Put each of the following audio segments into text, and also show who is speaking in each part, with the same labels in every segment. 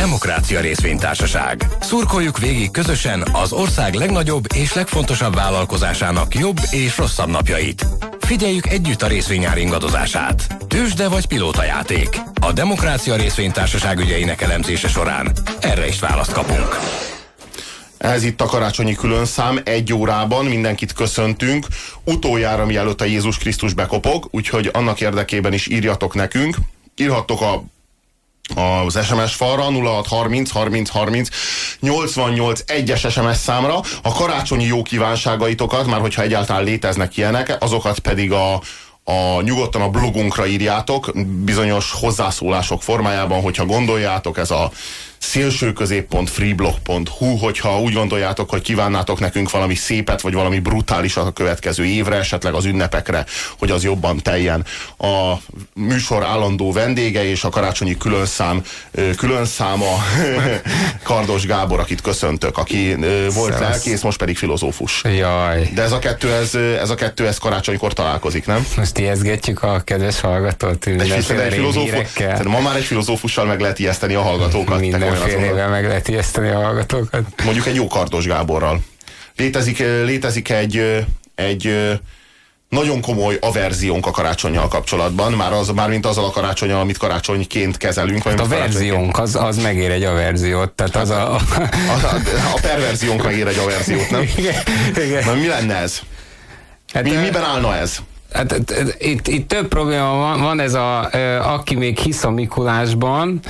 Speaker 1: Demokrácia Részvénytársaság. Szurkoljuk végig közösen az ország legnagyobb és legfontosabb vállalkozásának jobb és rosszabb napjait. Figyeljük együtt a részvényár ingadozását. Tősde vagy pilótajáték. A Demokrácia Részvénytársaság ügyeinek elemzése során erre is választ kapunk.
Speaker 2: Ez itt a karácsonyi különszám, egy órában mindenkit köszöntünk, utoljára mielőtt a Jézus Krisztus bekopog, úgyhogy annak érdekében is írjatok nekünk, írhattok a az SMS falra 0630 30 30 88 egyes SMS számra. A karácsonyi jó kívánságaitokat, már hogyha egyáltalán léteznek ilyenek, azokat pedig a, a nyugodtan a blogunkra írjátok, bizonyos hozzászólások formájában, hogyha gondoljátok, ez a szélsőközép.freeblog.hu, hogyha úgy gondoljátok, hogy kívánnátok nekünk valami szépet, vagy valami brutálisat a következő évre, esetleg az ünnepekre, hogy az jobban teljen. A műsor állandó vendége és a karácsonyi különszám, különszáma Kardos Gábor, akit köszöntök, aki volt Szevasz. lelkész, most pedig filozófus.
Speaker 3: Jaj.
Speaker 2: De ez a kettő, ez, ez a kettő, ez karácsonykor találkozik, nem?
Speaker 3: Most ijeszgetjük a kedves hallgatót.
Speaker 2: Egy, egy filozófus, ma már egy filozófussal meg lehet ijeszteni a hallgatókat.
Speaker 3: Minden mindenfélével meg lehet ijeszteni a hallgatókat.
Speaker 2: Mondjuk egy jó kardos Gáborral. Létezik, létezik egy, egy nagyon komoly averziónk a karácsonyjal kapcsolatban, már, az, már mint azzal a karácsonyjal, amit karácsonyként kezelünk.
Speaker 3: Hát a verziónk, az, az megér egy averziót. Tehát az a... A,
Speaker 2: a, a perverziónk megér egy averziót, nem? Igen, igen. Na, mi lenne ez? Hát, mi, miben állna ez?
Speaker 3: Hát, itt, itt több probléma van, van ez a, aki még hisz a Mikulásban,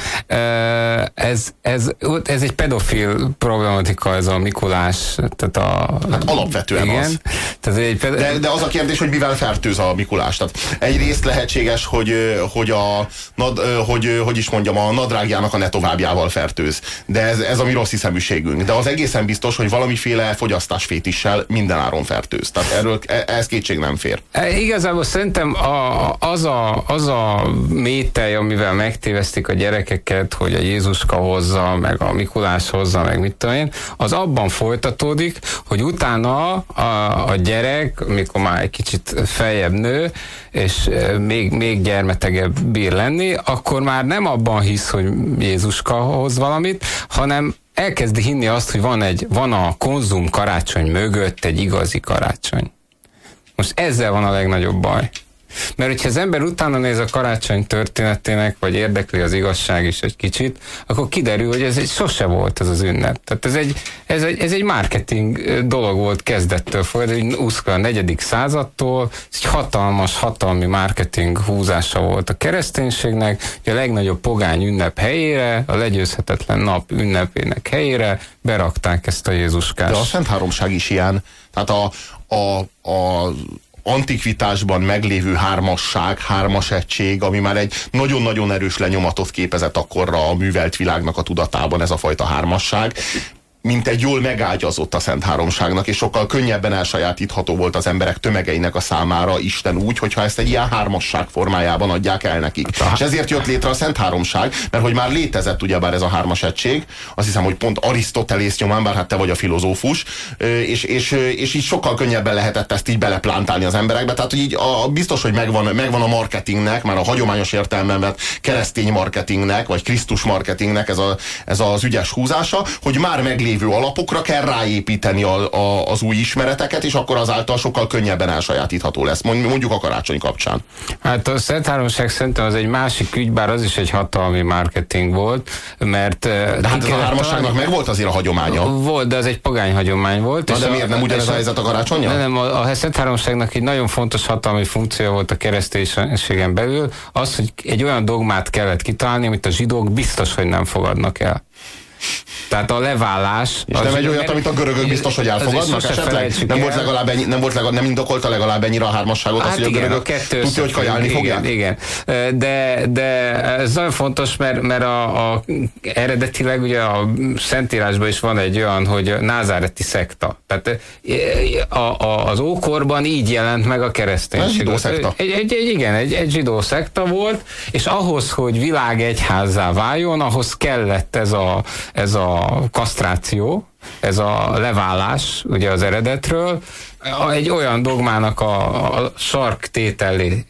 Speaker 3: ez, ez, ez egy pedofil problematika, ez a Mikulás. Tehát a,
Speaker 2: hát alapvetően igen, az. Tehát egy ped- de, de az a kérdés, hogy mivel fertőz a Mikulás. Tehát egyrészt lehetséges, hogy, hogy, a, nad, hogy, hogy is mondjam, a nadrágjának a ne továbbjával fertőz. De ez, ez a mi rossz hiszeműségünk. De az egészen biztos, hogy valamiféle fogyasztásfétissel mindenáron fertőz. Tehát erről e, ez kétség nem fér.
Speaker 3: Igen, igazából szerintem a, az, a, az a métej, amivel megtévesztik a gyerekeket, hogy a Jézuska hozza, meg a Mikulás hozza, meg mit tudom én, az abban folytatódik, hogy utána a, a gyerek, mikor már egy kicsit feljebb nő, és e, még, még gyermetegebb bír lenni, akkor már nem abban hisz, hogy Jézuska hoz valamit, hanem elkezdi hinni azt, hogy van, egy, van a konzum karácsony mögött egy igazi karácsony. Most ezzel van a legnagyobb baj. Mert hogyha az ember utána néz a karácsony történetének, vagy érdekli az igazság is egy kicsit, akkor kiderül, hogy ez egy sose volt ez az ünnep. Tehát ez egy, ez egy, ez egy marketing dolog volt kezdettől folyamatosan, a negyedik századtól, ez egy hatalmas, hatalmi marketing húzása volt a kereszténységnek, hogy a legnagyobb pogány ünnep helyére, a legyőzhetetlen nap ünnepének helyére berakták ezt a Jézuskás.
Speaker 2: De a Szent Háromság is ilyen. Tehát a, a, a antikvitásban meglévő hármasság, hármas egység, ami már egy nagyon-nagyon erős lenyomatot képezett akkorra a művelt világnak a tudatában ez a fajta hármasság mint egy jól megágyazott a Szent Háromságnak, és sokkal könnyebben elsajátítható volt az emberek tömegeinek a számára Isten úgy, hogyha ezt egy ilyen hármasság formájában adják el nekik. Hát, és ezért jött létre a Szent Háromság, mert hogy már létezett ugyebár ez a hármas egység, azt hiszem, hogy pont Arisztotelész nyomán, bár hát te vagy a filozófus, és, és, és így sokkal könnyebben lehetett ezt így beleplántálni az emberekbe, tehát hogy így a, biztos, hogy megvan, megvan a marketingnek, már a hagyományos értelemben vett keresztény marketingnek, vagy Krisztus marketingnek ez, a, ez az ügyes húzása, hogy már meg meglévő alapokra kell ráépíteni a, a, az új ismereteket, és akkor azáltal sokkal könnyebben elsajátítható lesz, mondjuk a karácsony kapcsán.
Speaker 3: Hát a Szent Háromság szerintem az egy másik ügy, bár az is egy hatalmi marketing volt, mert...
Speaker 2: De hát ez a hármasságnak meg volt azért a hagyománya.
Speaker 3: Volt, de az egy pogány hagyomány volt.
Speaker 2: Na, és de miért nem ugyanez a helyzet a karácsonyja?
Speaker 3: Nem, a, a Szent Háromságnak egy nagyon fontos hatalmi funkció volt a kereszténységen belül, az, hogy egy olyan dogmát kellett kitalálni, amit a zsidók biztos, hogy nem fogadnak el. Tehát a levállás...
Speaker 2: És nem egy olyat, amit a görögök biztos, hogy elfogadnak esetleg? Nem volt, legalább ennyi, nem volt legalább, nem indokolta legalább ennyire a hármasságot, hát az, hogy igen, a görögök a tudja, hogy kajálni
Speaker 3: igen,
Speaker 2: fogják?
Speaker 3: Igen, de, de ez nagyon fontos, mert, mert a, a, eredetileg ugye a Szentírásban is van egy olyan, hogy názáreti szekta. Tehát a, a, az ókorban így jelent meg a kereszténység.
Speaker 2: Zsidó szekta.
Speaker 3: Egy, egy, egy, igen, egy, egy zsidó szekta volt, és ahhoz, hogy világegyházzá váljon, ahhoz kellett ez a, ez a kasztráció, ez a levállás ugye az eredetről, egy olyan dogmának a, a sarktételi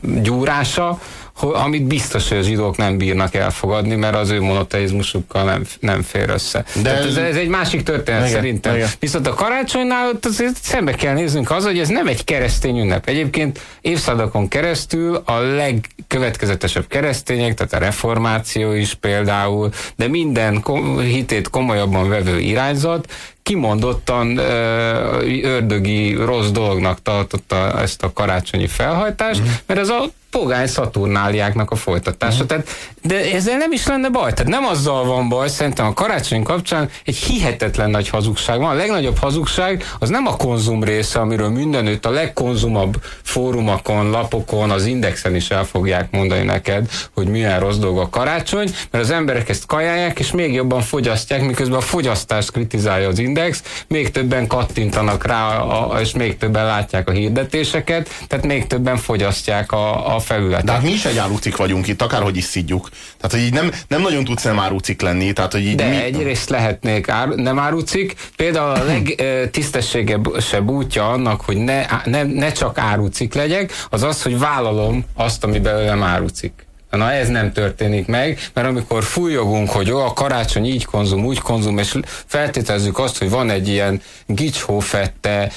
Speaker 3: gyúrása, amit biztos, hogy a zsidók nem bírnak elfogadni, mert az ő monoteizmusukkal nem, nem fér össze. De ez, ez egy másik történet igen, szerintem. Igen. Viszont a karácsonynál ott azért szembe kell néznünk az, hogy ez nem egy keresztény ünnep. Egyébként évszázadokon keresztül a legkövetkezetesebb keresztények, tehát a reformáció is például, de minden kom- hitét komolyabban vevő irányzat kimondottan ö, ördögi rossz dolognak tartotta ezt a karácsonyi felhajtást, mm. mert ez a pogány szaturnáliáknak a folytatása. Mm. Tehát, de ezzel nem is lenne baj. Tehát nem azzal van baj, szerintem a karácsony kapcsán egy hihetetlen nagy hazugság van. A legnagyobb hazugság az nem a konzum része, amiről mindenütt a legkonzumabb fórumokon, lapokon, az indexen is el fogják mondani neked, hogy milyen rossz dolog a karácsony, mert az emberek ezt kajálják, és még jobban fogyasztják, miközben a fogyasztást kritizálja az index, még többen kattintanak rá, a, és még többen látják a hirdetéseket, tehát még többen fogyasztják a, a felületet.
Speaker 2: De hát mi is egy árucik vagyunk itt, akárhogy is szidjuk. Tehát, hogy így nem, nem nagyon tudsz nem árucik lenni. Tehát, hogy így
Speaker 3: De
Speaker 2: mi...
Speaker 3: egyrészt lehetnék ár, nem árucik. Például a legtisztességesebb útja annak, hogy ne, ne, ne csak árucik legyek, az az, hogy vállalom azt, ami belőlem árucik. Na ez nem történik meg, mert amikor fújogunk, hogy jó, a karácsony így konzum, úgy konzum, és feltételezzük azt, hogy van egy ilyen gicsófette,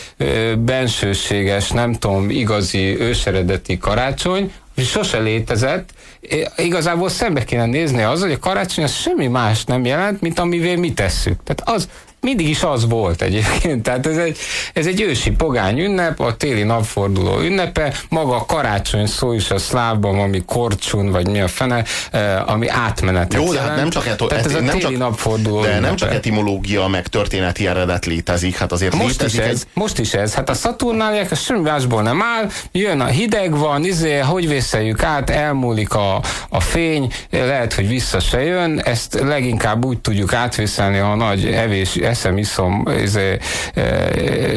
Speaker 3: bensőséges, nem tudom, igazi, őseredeti karácsony, és sose létezett, igazából szembe kéne nézni az, hogy a karácsony az semmi más nem jelent, mint amivel mi tesszük. Tehát az, mindig is az volt egyébként. Tehát ez egy, ez egy ősi pogány ünnep, a téli napforduló ünnepe, maga a karácsony szó is a szlávban, ami korcsun, vagy mi a fene, eh, ami átmenet.
Speaker 2: Jó, de hát nem csak, eto,
Speaker 3: Tehát ez a téli
Speaker 2: csak,
Speaker 3: napforduló
Speaker 2: De
Speaker 3: ünnepe.
Speaker 2: nem csak etimológia, meg történeti eredet létezik, hát azért
Speaker 3: most
Speaker 2: létezik
Speaker 3: is ez,
Speaker 2: egy...
Speaker 3: most is ez. Hát a Szaturnáliák, ez semmi másból nem áll, jön a hideg van, izé, hogy vészeljük át, elmúlik a, a fény, lehet, hogy vissza se jön, ezt leginkább úgy tudjuk átvészelni, ha nagy evés, eszem, iszom, izé, e,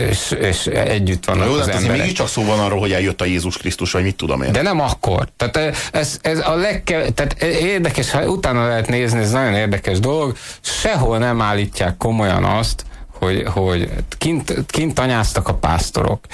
Speaker 3: és, és együtt vannak
Speaker 2: Jó,
Speaker 3: az
Speaker 2: hát azért
Speaker 3: emberek.
Speaker 2: mégiscsak szó van arról, hogy eljött a Jézus Krisztus, vagy mit tudom én.
Speaker 3: De nem akkor. Tehát ez, ez a legkev... Tehát érdekes, ha utána lehet nézni, ez nagyon érdekes dolog, sehol nem állítják komolyan azt, hogy, hogy kint, kint tanyáztak a pásztorok,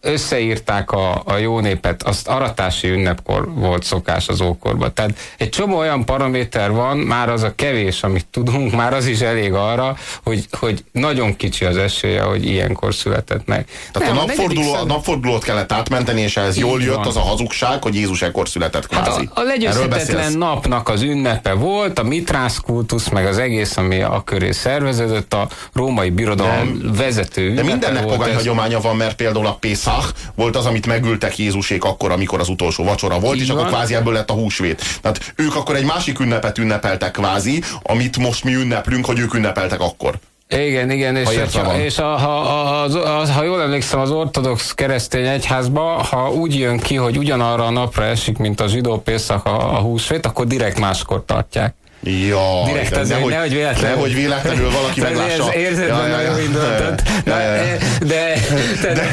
Speaker 3: összeírták a, a jó népet, azt aratási ünnepkor volt szokás az ókorban. Tehát egy csomó olyan paraméter van, már az a kevés, amit tudunk, már az is elég arra, hogy, hogy nagyon kicsi az esélye, hogy ilyenkor született meg.
Speaker 2: Tehát
Speaker 3: Nem,
Speaker 2: a, napforduló, a napfordulót kellett átmenteni, és ehhez jól jött
Speaker 3: van.
Speaker 2: az a hazugság, hogy Jézus ekkor született kvázi.
Speaker 3: Hát a, a legyőzhetetlen napnak az ünnepe volt, a mitrász kultusz, meg az egész, ami a köré szerveződött, a római birodalom vezető
Speaker 2: De mindennek pogány hagyománya van, mert például a Pészach volt az, amit megültek Jézusék akkor, amikor az utolsó vacsora volt,
Speaker 3: Így
Speaker 2: és akkor
Speaker 3: van.
Speaker 2: kvázi ebből lett a húsvét. Tehát ők akkor egy másik ünnepet ünnepeltek kvázi, amit most mi ünneplünk, hogy ők ünnepeltek akkor.
Speaker 3: Igen, igen, és,
Speaker 2: Ha van.
Speaker 3: és a, ha, ha, az, az, ha jól emlékszem, az ortodox keresztény egyházba, ha úgy jön ki, hogy ugyanarra a napra esik, mint a zsidó pészak a, a húsvét, akkor direkt máskor tartják.
Speaker 2: Ja,
Speaker 3: Direkt
Speaker 2: de
Speaker 3: az, hogy nehogy véletlenül.
Speaker 2: Nehogy véletlenül valaki meglássa.
Speaker 3: Ez érzed, ja, ja, jó indultad.
Speaker 2: Ja, ja, ja.
Speaker 3: De, de,
Speaker 2: De,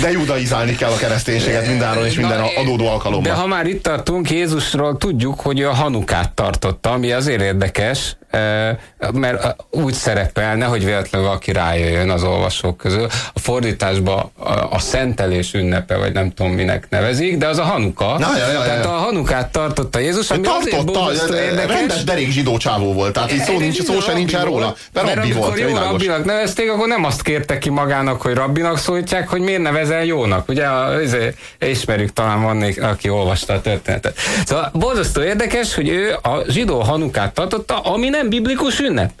Speaker 2: de judaizálni kell a kereszténységet mindenről és minden
Speaker 3: Na,
Speaker 2: adódó
Speaker 3: De
Speaker 2: alkalommal.
Speaker 3: ha már itt tartunk, Jézusról tudjuk, hogy ő a hanukát tartotta, ami azért érdekes, eh, mert úgy szerepel, nehogy véletlenül valaki rájöjjön az olvasók közül. A fordításban a, szentelés ünnepe, vagy nem tudom minek nevezik, de az a hanuka.
Speaker 2: Na, ja, ja,
Speaker 3: Tehát
Speaker 2: ja.
Speaker 3: a hanukát tartotta Jézus, ami azért
Speaker 2: Tartotta,
Speaker 3: borzasztó érdekes.
Speaker 2: rendes derék zsidó csávó volt, tehát így szó, nincs, szó se nincsen róla. De
Speaker 3: Mert
Speaker 2: rabbi
Speaker 3: amikor
Speaker 2: volt,
Speaker 3: jó rabbinak nevezték, akkor nem azt kérte ki magának, hogy rabbinak szólítják, hogy miért nevezel jónak. Ugye a, izé, ismerjük talán van, aki olvasta a történetet. Szóval borzasztó érdekes, hogy ő a zsidó hanukát tartotta, ami nem biblikus ünnep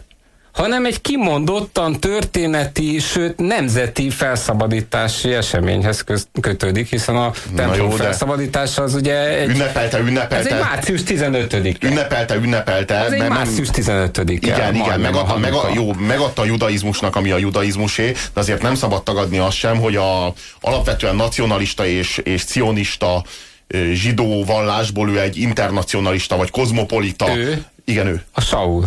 Speaker 3: hanem egy kimondottan történeti, sőt nemzeti felszabadítási eseményhez köz- kötődik, hiszen a templom
Speaker 2: jó,
Speaker 3: felszabadítása az ugye egy,
Speaker 2: Ünnepelte,
Speaker 3: ez egy
Speaker 2: ünnepelte,
Speaker 3: március 15
Speaker 2: ünnepelte, ünnepelte.
Speaker 3: Ez egy
Speaker 2: mert nem-
Speaker 3: március 15
Speaker 2: Igen, igen, megadta, megadta, jó, megadta a judaizmusnak, ami a judaizmusé, de azért nem szabad tagadni azt sem, hogy a alapvetően nacionalista és, és cionista zsidó vallásból ő egy internacionalista vagy kozmopolita.
Speaker 3: Ő?
Speaker 2: Igen, ő.
Speaker 3: A Saul.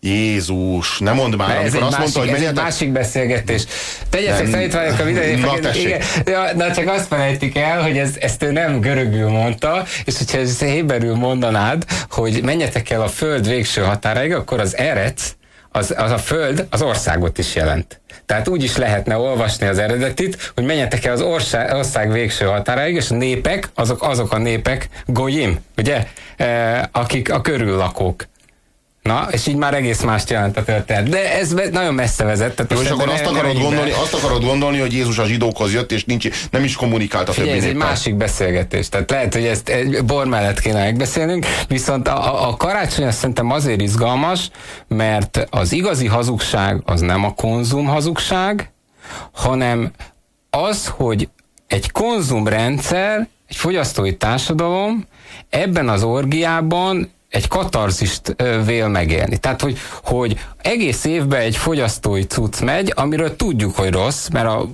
Speaker 2: Jézus, ne mondd már,
Speaker 3: ez
Speaker 2: amikor azt
Speaker 3: másik,
Speaker 2: mondta, hogy
Speaker 3: ez egy
Speaker 2: menjetek...
Speaker 3: másik beszélgetés. Tegyetek tanítványok a
Speaker 2: Na,
Speaker 3: videóját.
Speaker 2: tessék.
Speaker 3: Igen, ja, na csak azt felejtik el, hogy ez, ezt ő nem görögül mondta, és hogyha ezt héberül mondanád, hogy menjetek el a föld végső határaig, akkor az erec, az, az a föld az országot is jelent. Tehát úgy is lehetne olvasni az eredetit, hogy menjetek el az ország, ország végső határáig, és népek, azok, azok a népek, goyim, ugye, e, akik a körüllakók. Na, és így már egész mást jelent a történet. De ez nagyon messze vezet. Tehát
Speaker 2: és akkor azt akarod, gondolni, azt akarod gondolni, hogy Jézus a zsidókhoz jött, és nincs, nem is kommunikált a többi
Speaker 3: ez egy másik beszélgetés. Tehát lehet, hogy ezt egy bor mellett kéne megbeszélnünk, viszont a, a karácsony azt szerintem azért izgalmas, mert az igazi hazugság az nem a konzum hazugság, hanem az, hogy egy konzumrendszer, egy fogyasztói társadalom ebben az orgiában egy katarzist vél megélni. Tehát, hogy, hogy egész évben egy fogyasztói cucc megy, amiről tudjuk, hogy rossz, mert a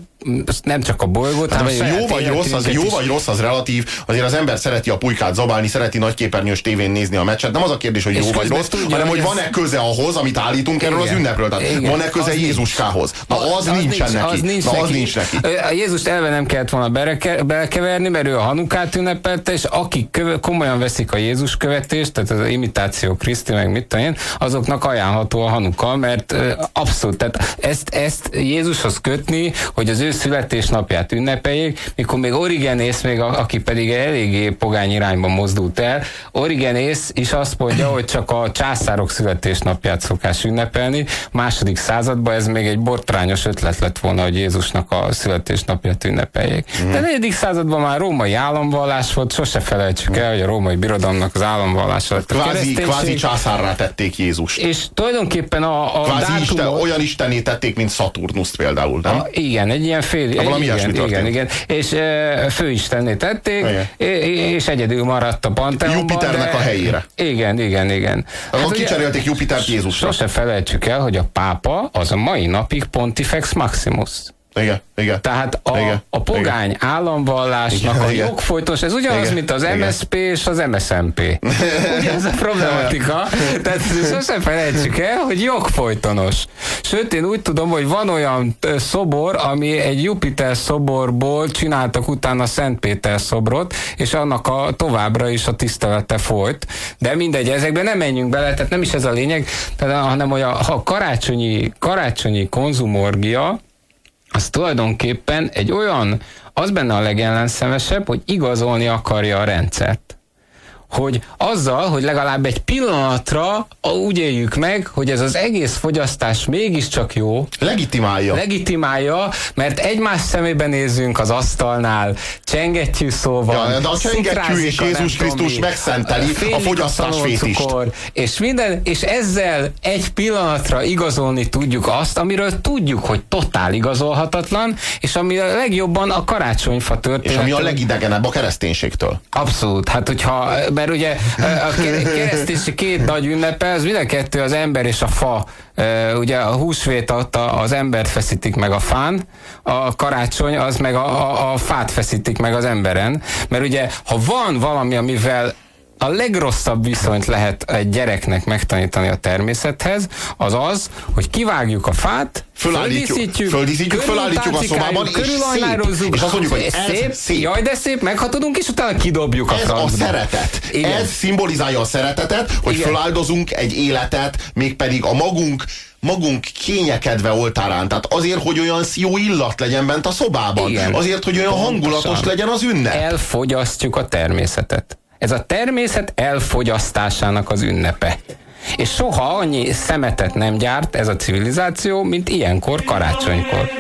Speaker 3: nem csak a bolygót,
Speaker 2: hát hanem jó vagy, rossz, az, jó vagy rossz, az relatív. Azért az ember szereti a pulykát zabálni, szereti nagy képernyős tévén nézni a meccset. Nem az a kérdés, hogy jó vagy rossz, tudja, hanem hogy van-e köze ahhoz, amit állítunk erről az ünnepről. Tehát van-e köze az Jézuskához? Na az, az nincsen neki. Az nincs, Na, az nincs neki.
Speaker 3: A Jézust elve nem kellett volna belekeverni, mert ő a Hanukát ünnepelte, és akik köve, komolyan veszik a Jézus követést, tehát az imitáció Kriszti, meg mit tudom én, azoknak ajánlható a Hanuka, mert abszolút, tehát ezt, ezt Jézushoz kötni, hogy az ő születésnapját ünnepeljék, mikor még Origenész, még a, aki pedig eléggé pogány irányba mozdult el, Origenész is azt mondja, hogy csak a császárok születésnapját szokás ünnepelni. Második században ez még egy bortrányos ötlet lett volna, hogy Jézusnak a születésnapját ünnepeljék. Mm. De negyedik században már római államvallás volt, sose felejtsük el, hogy a római birodalomnak az államvallása lett a
Speaker 2: kvázi, kvázi császárrá tették Jézus.
Speaker 3: És tulajdonképpen a, a
Speaker 2: kvázi dátumot, isten, olyan istené tették, mint Saturnuszt például, nem? A,
Speaker 3: igen, egy ilyen fél...
Speaker 2: valami igen,
Speaker 3: igen, igen, és e, főistenné tették, igen. és egyedül maradt a Panteonban.
Speaker 2: Jupiternek de, a helyére.
Speaker 3: Igen, igen, igen.
Speaker 2: Hát hát kicserélték Jupitert Jézusra.
Speaker 3: Sose felejtsük el, hogy a pápa az a mai napig Pontifex Maximus.
Speaker 2: Igen, igen.
Speaker 3: Tehát a,
Speaker 2: igen,
Speaker 3: a pogány igen. államvallásnak igen, a jogfolytos, ez ugyanaz, igen, mint az igen. MSP és az MSMP. Ugye ez a problematika. Tehát sosem felejtsük el, hogy jogfolytonos. Sőt, én úgy tudom, hogy van olyan szobor, ami egy Jupiter szoborból csináltak utána Szent Péter szobrot, és annak a továbbra is a tisztelete folyt. De mindegy, ezekben nem menjünk bele, tehát nem is ez a lényeg, hanem hogy a, a karácsonyi, karácsonyi konzumorgia, az tulajdonképpen egy olyan, az benne a legellenszemesebb, hogy igazolni akarja a rendszert hogy azzal, hogy legalább egy pillanatra úgy éljük meg, hogy ez az egész fogyasztás mégiscsak jó.
Speaker 2: Legitimálja.
Speaker 3: Legitimálja, mert egymás szemébe nézünk az asztalnál, csengetjű szóval.
Speaker 2: Ja, de a csengettyű és Jézus Krisztus megszenteli a fogyasztás fétist.
Speaker 3: És, minden, és ezzel egy pillanatra igazolni tudjuk azt, amiről tudjuk, hogy totál igazolhatatlan, és ami a legjobban a karácsonyfa történet.
Speaker 2: És ami a legidegenebb a kereszténységtől.
Speaker 3: Abszolút. Hát, hogyha mert ugye a keresztési két nagy ünnepe, az mind a kettő az ember és a fa. Ugye a húsvét az embert feszítik meg a fán, a karácsony az meg a, a, a fát feszítik meg az emberen. Mert ugye, ha van valami, amivel a legrosszabb viszonyt lehet egy gyereknek megtanítani a természethez, az az, hogy kivágjuk a fát,
Speaker 2: fölállítjuk, földíszítjük, fölállítjuk a szobában, és szép. És azt mondjuk, hogy ez szép, szép.
Speaker 3: Jaj, de szép, meghatodunk, és utána kidobjuk a
Speaker 2: Ez francba. a szeretet. Igen. Ez szimbolizálja a szeretetet, hogy Igen. föláldozunk egy életet, mégpedig a magunk magunk kényekedve oltárán. Tehát azért, hogy olyan jó illat legyen bent a szobában. Igen. Azért, hogy olyan Pontosan. hangulatos legyen az ünnep.
Speaker 3: Elfogyasztjuk a természetet. Ez a természet elfogyasztásának az ünnepe. És soha annyi szemetet nem gyárt ez a civilizáció, mint ilyenkor, karácsonykor.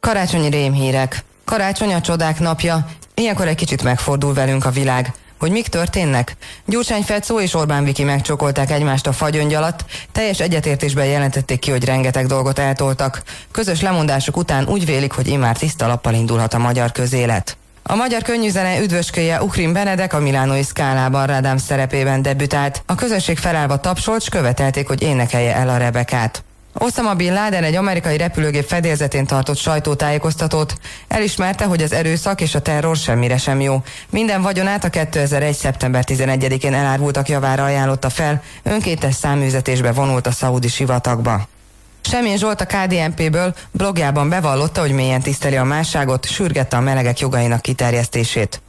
Speaker 4: Karácsonyi rémhírek. Karácsony a csodák napja, ilyenkor egy kicsit megfordul velünk a világ. Hogy mik történnek? Gyurcsány Fecó és Orbán Viki megcsokolták egymást a fagyöngy alatt, teljes egyetértésben jelentették ki, hogy rengeteg dolgot eltoltak. Közös lemondások után úgy vélik, hogy immár tiszta lappal indulhat a magyar közélet. A magyar könnyűzene üdvösköje Ukrin Benedek a Milánói Szkálában Rádám szerepében debütált. A közösség felállva tapsolt, s követelték, hogy énekelje el a Rebekát. Osama Bin Laden egy amerikai repülőgép fedélzetén tartott sajtótájékoztatót. Elismerte, hogy az erőszak és a terror semmire sem jó. Minden vagyonát a 2001. szeptember 11-én elárvultak javára ajánlotta fel, önkéntes száműzetésbe vonult a szaudi sivatagba. Semjén Zsolt a KDNP-ből blogjában bevallotta, hogy mélyen tiszteli a másságot, sürgette a melegek jogainak kiterjesztését.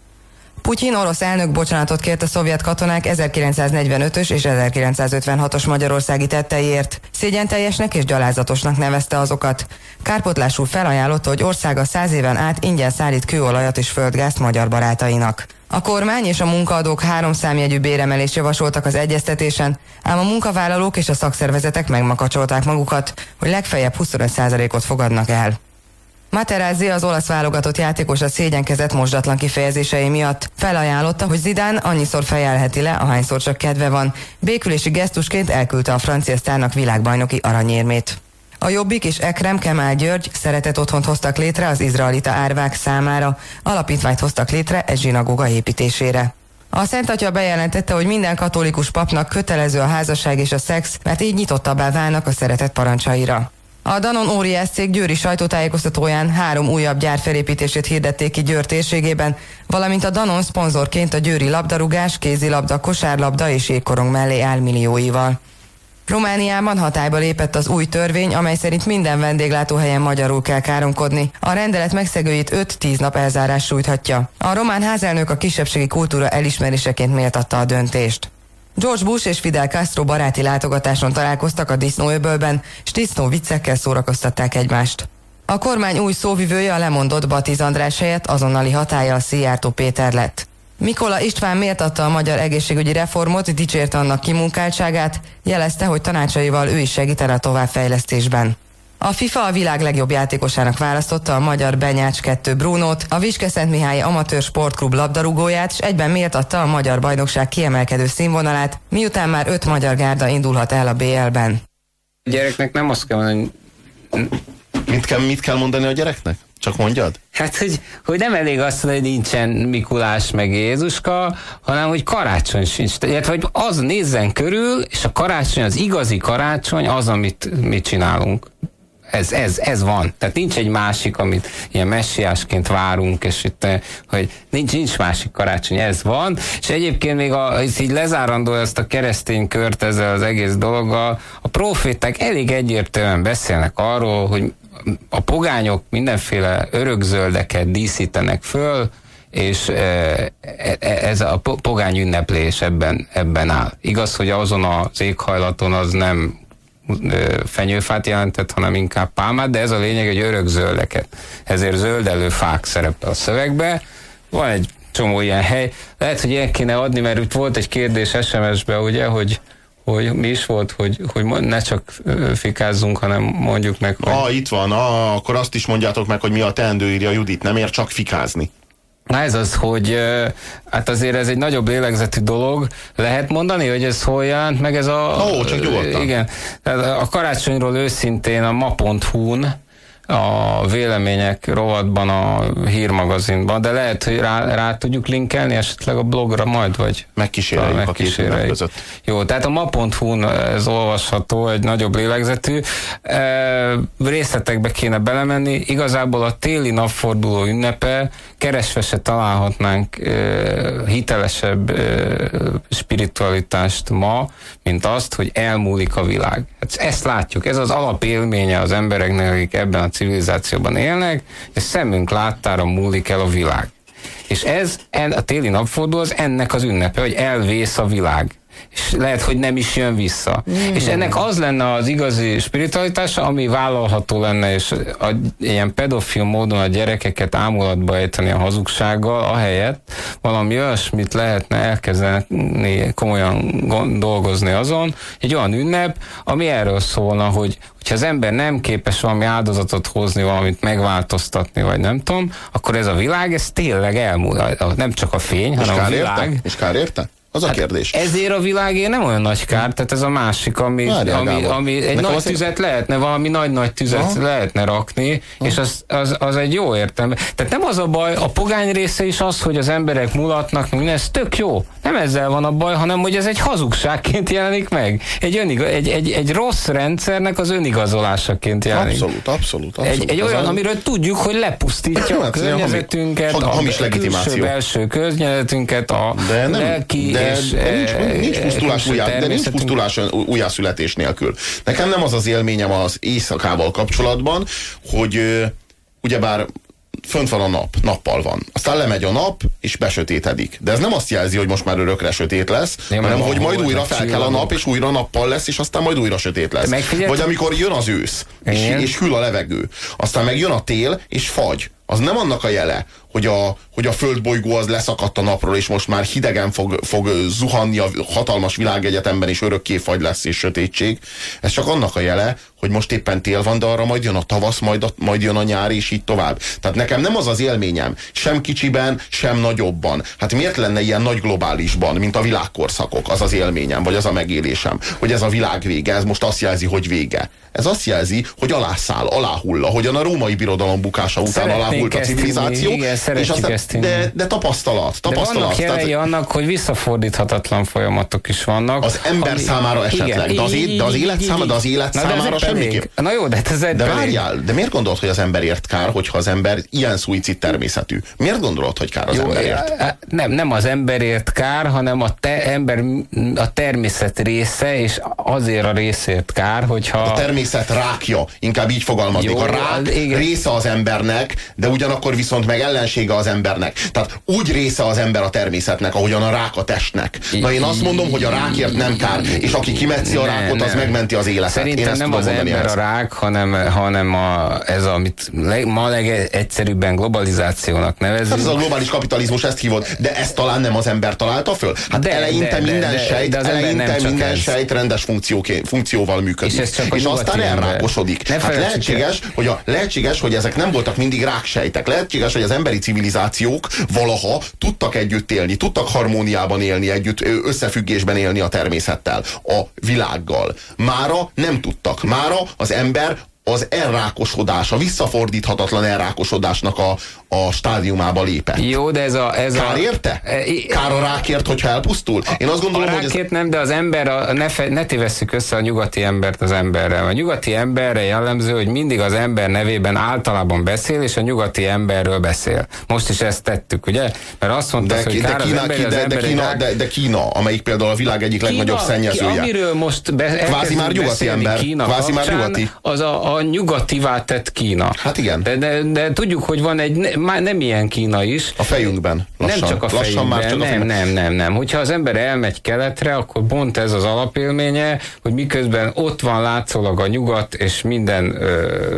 Speaker 4: Putyin orosz elnök bocsánatot kért a szovjet katonák 1945-ös és 1956-os magyarországi tetteiért. Szégyen teljesnek és gyalázatosnak nevezte azokat. Kárpotlásul felajánlotta, hogy országa száz éven át ingyen szállít kőolajat és földgázt magyar barátainak. A kormány és a munkaadók három számjegyű béremelést javasoltak az egyeztetésen, ám a munkavállalók és a szakszervezetek megmakacsolták magukat, hogy legfeljebb 25%-ot fogadnak el. Materazzi az olasz válogatott játékos a szégyenkezett mosdatlan kifejezései miatt. Felajánlotta, hogy Zidán annyiszor fejelheti le, ahányszor csak kedve van. Békülési gesztusként elküldte a francia sztárnak világbajnoki aranyérmét. A Jobbik és Ekrem Kemal György szeretett otthont hoztak létre az izraelita árvák számára. Alapítványt hoztak létre egy zsinagóga építésére. A Szent Atya bejelentette, hogy minden katolikus papnak kötelező a házasság és a szex, mert így nyitottabbá válnak a szeretet parancsaira. A Danon óriás cég Győri sajtótájékoztatóján három újabb gyár felépítését hirdették ki Győr térségében, valamint a Danon szponzorként a Győri labdarúgás, kézilabda, kosárlabda és jégkorong mellé áll millióival. Romániában hatályba lépett az új törvény, amely szerint minden vendéglátóhelyen magyarul kell káromkodni. A rendelet megszegőit 5-10 nap elzárás sújthatja. A román házelnök a kisebbségi kultúra elismeréseként méltatta a döntést. George Bush és Fidel Castro baráti látogatáson találkoztak a disznóöbölben, és disznó viccekkel szórakoztatták egymást. A kormány új szóvivője a lemondott Batiz András helyett azonnali hatája a Szijjártó Péter lett. Mikola István méltatta a magyar egészségügyi reformot, dicsérte annak kimunkáltságát, jelezte, hogy tanácsaival ő is segítene a továbbfejlesztésben. A FIFA a világ legjobb játékosának választotta a magyar Benyács 2 Brunót, a Viske Mihály Amatőr Sportklub labdarúgóját, és egyben méltatta a magyar bajnokság kiemelkedő színvonalát, miután már öt magyar gárda indulhat el a BL-ben.
Speaker 3: A gyereknek nem azt kell mondani, hogy...
Speaker 2: Mit kell, mit kell mondani a gyereknek? Csak mondjad?
Speaker 3: Hát, hogy, hogy nem elég azt mondani, hogy nincsen Mikulás meg Jézuska, hanem hogy karácsony sincs. Illetve, hogy az nézzen körül, és a karácsony, az igazi karácsony az, amit mi csinálunk. Ez, ez, ez van. Tehát nincs egy másik, amit ilyen messiásként várunk, és itt, eh, hogy nincs, nincs másik karácsony, ez van. És egyébként még a, így lezárandó ezt a keresztény kört ezzel az egész dologgal, a proféták elég egyértelműen beszélnek arról, hogy a pogányok mindenféle örökzöldeket díszítenek föl, és eh, e, e, ez a pogány ünneplés ebben, ebben áll. Igaz, hogy azon az éghajlaton az nem fenyőfát jelentett, hanem inkább pálmát, de ez a lényeg, hogy örök zöldeket. Ezért zöldelő fák szerepel a szövegbe. Van egy csomó ilyen hely. Lehet, hogy ilyen kéne adni, mert itt volt egy kérdés SMS-be, ugye, hogy hogy mi is volt, hogy, hogy ne csak fikázzunk, hanem mondjuk meg,
Speaker 2: hogy... Ah, itt van, ah, akkor azt is mondjátok meg, hogy mi a teendő, írja Judit, nem ér csak fikázni.
Speaker 3: Na ez az, hogy hát azért ez egy nagyobb lélegzetű dolog. Lehet mondani, hogy ez hol jelent meg ez a...
Speaker 2: Ó, csak nyugodtan.
Speaker 3: Igen. A karácsonyról őszintén a ma.hu-n a vélemények rovatban a hírmagazinban, de lehet, hogy rá, rá tudjuk linkelni esetleg a blogra majd, vagy
Speaker 2: megkíséreljük a két között.
Speaker 3: Jó, tehát a ma.hu-n ez olvasható, egy nagyobb lélegzetű. E, részletekbe kéne belemenni. Igazából a téli napforduló ünnepe keresve se találhatnánk e, hitelesebb e, spiritualitást ma, mint azt, hogy elmúlik a világ. Hát ezt látjuk, ez az alapélménye az embereknek, akik ebben a civilizációban élnek, és szemünk láttára múlik el a világ. És ez, a téli napforduló az ennek az ünnepe, hogy elvész a világ és lehet, hogy nem is jön vissza. Mm. És ennek az lenne az igazi spiritualitása, ami vállalható lenne, és a, ilyen pedofil módon a gyerekeket ámulatba ejteni a hazugsággal, ahelyett valami olyasmit lehetne elkezdeni komolyan dolgozni azon, egy olyan ünnep, ami erről szólna, hogy hogyha az ember nem képes valami áldozatot hozni, valamit megváltoztatni, vagy nem tudom, akkor ez a világ, ez tényleg elmúlt. Nem csak a fény, és hanem a világ.
Speaker 2: Érte? És kár érte? Az a hát kérdés.
Speaker 3: Ezért a világé nem olyan nagy kár, tehát ez a másik, ami, ami, ami egy Nekem nagy tüzet lehetne, valami nagy-nagy tüzet Aha. lehetne rakni, Aha. és az, az, az egy jó értelme. Tehát nem az a baj, a pogány része is az, hogy az emberek mulatnak, minden, ez tök jó. Nem ezzel van a baj, hanem hogy ez egy hazugságként jelenik meg. Egy, öniga, egy, egy, egy rossz rendszernek az önigazolásaként jelenik.
Speaker 2: Abszolút, abszolút. abszolút.
Speaker 3: Egy, egy olyan, amiről tudjuk, hogy lepusztítja a környezetünket, a,
Speaker 2: hamis
Speaker 3: külső, belső környezetünket, a
Speaker 2: de nem, lelki, de de, és, nincs, nincs pusztulás, újjá, de nincs pusztulás újjászületés nélkül. Nekem nem az az élményem az éjszakával kapcsolatban, hogy ugyebár fönt van a nap, nappal van. Aztán lemegy a nap, és besötétedik. De ez nem azt jelzi, hogy most már örökre sötét lesz, nem, hanem hogy majd újra fel kell a nap, és újra nappal lesz, és aztán majd újra sötét lesz. Vagy amikor jön az ősz, és, és hűl a levegő. Aztán meg jön a tél, és fagy az nem annak a jele, hogy a, hogy a földbolygó az leszakadt a napról, és most már hidegen fog, fog zuhanni a hatalmas világegyetemben, és örökké fagy lesz és sötétség. Ez csak annak a jele, hogy most éppen tél van, de arra majd jön a tavasz, majd, a, majd jön a nyár, és így tovább. Tehát nekem nem az az élményem, sem kicsiben, sem nagyobban. Hát miért lenne ilyen nagy globálisban, mint a világkorszakok, az az élményem, vagy az a megélésem, hogy ez a világ vége, ez most azt jelzi, hogy vége. Ez azt jelzi, hogy alászáll, aláhull, ahogyan a római birodalom bukása után Szeretnénk aláhult a civilizáció. Igen, és aztán, de, de tapasztalat, tapasztalat.
Speaker 3: De vannak jelei tehát, annak, hogy visszafordíthatatlan folyamatok is vannak.
Speaker 2: Az ember ami, számára esetleg, igen, de, az, é, de az élet számára, de az élet Na, számára semmiképp.
Speaker 3: Na jó, de hát ez egy
Speaker 2: De várjál, de miért gondolod, hogy az ember ért kár, hogyha az ember ilyen szuicid természetű? Miért gondolod, hogy kár az jó, emberért?
Speaker 3: Nem, nem az emberért kár, hanem a te, ember a természet része, és azért a részért kár, hogyha...
Speaker 2: A természet rákja, inkább így fogalmaznék. A rák igen. része az embernek, de ugyanakkor viszont meg ellensége az embernek. Tehát úgy része az ember a természetnek, ahogyan a rák a testnek. Na én azt mondom, hogy a rákért nem kár, és aki kimetszi a rákot, az megmenti az életet.
Speaker 3: Szerintem nem az ember a rák, hanem, hanem a, ez, amit leg, ma legegyszerűbben globalizációnak nevezünk. Hát
Speaker 2: ez a globális kapitalizmus, ezt hívod, de ezt talán nem az ember találta föl? Hát de, eleinte de, minden de, sejt, de, de eleinte minden sejt rendes funkcióval működik. És, ez és aztán elrákosodik. Hát lehetséges, hogy a, lehetséges, hogy ezek nem voltak mindig ráksejtek. Lehetséges, hogy az emberi civilizációk valaha tudtak együtt élni, tudtak harmóniában élni, együtt összefüggésben élni a természettel, a világgal. Mára nem tudtak. Mára az ember az elrákosodás, a visszafordíthatatlan elrákosodásnak a, a stádiumába lépett.
Speaker 3: Jó, de ez a... Ez
Speaker 2: Kár érte?
Speaker 3: E,
Speaker 2: Kár a rákért, hogyha elpusztul?
Speaker 3: Én azt gondolom, a rákért hogy ez... nem, de az ember, a, ne, fe, ne tévesszük össze a nyugati embert az emberrel. A nyugati emberre jellemző, hogy mindig az ember nevében általában beszél, és a nyugati emberről beszél. Most is ezt tettük, ugye? Mert azt mondta, de, hogy
Speaker 2: de kár Kína, az ember, de, az de, Kína, rák... de, de Kína, amelyik például a világ egyik Kína, legnagyobb szennyezője.
Speaker 3: Amiről most be,
Speaker 2: kvázi már nyugati ember.
Speaker 3: Kína kvázi már nyugati. Az a, a nyugativá tett Kína.
Speaker 2: Hát igen.
Speaker 3: De, de, de tudjuk, hogy van egy, már nem ilyen Kína is.
Speaker 2: A fejünkben.
Speaker 3: Lassan. Nem csak a Lassan fejünkben. Már csak nem, a fejünkben. nem, nem, nem. Hogyha az ember elmegy keletre, akkor pont ez az alapélménye, hogy miközben ott van látszólag a nyugat, és minden ö,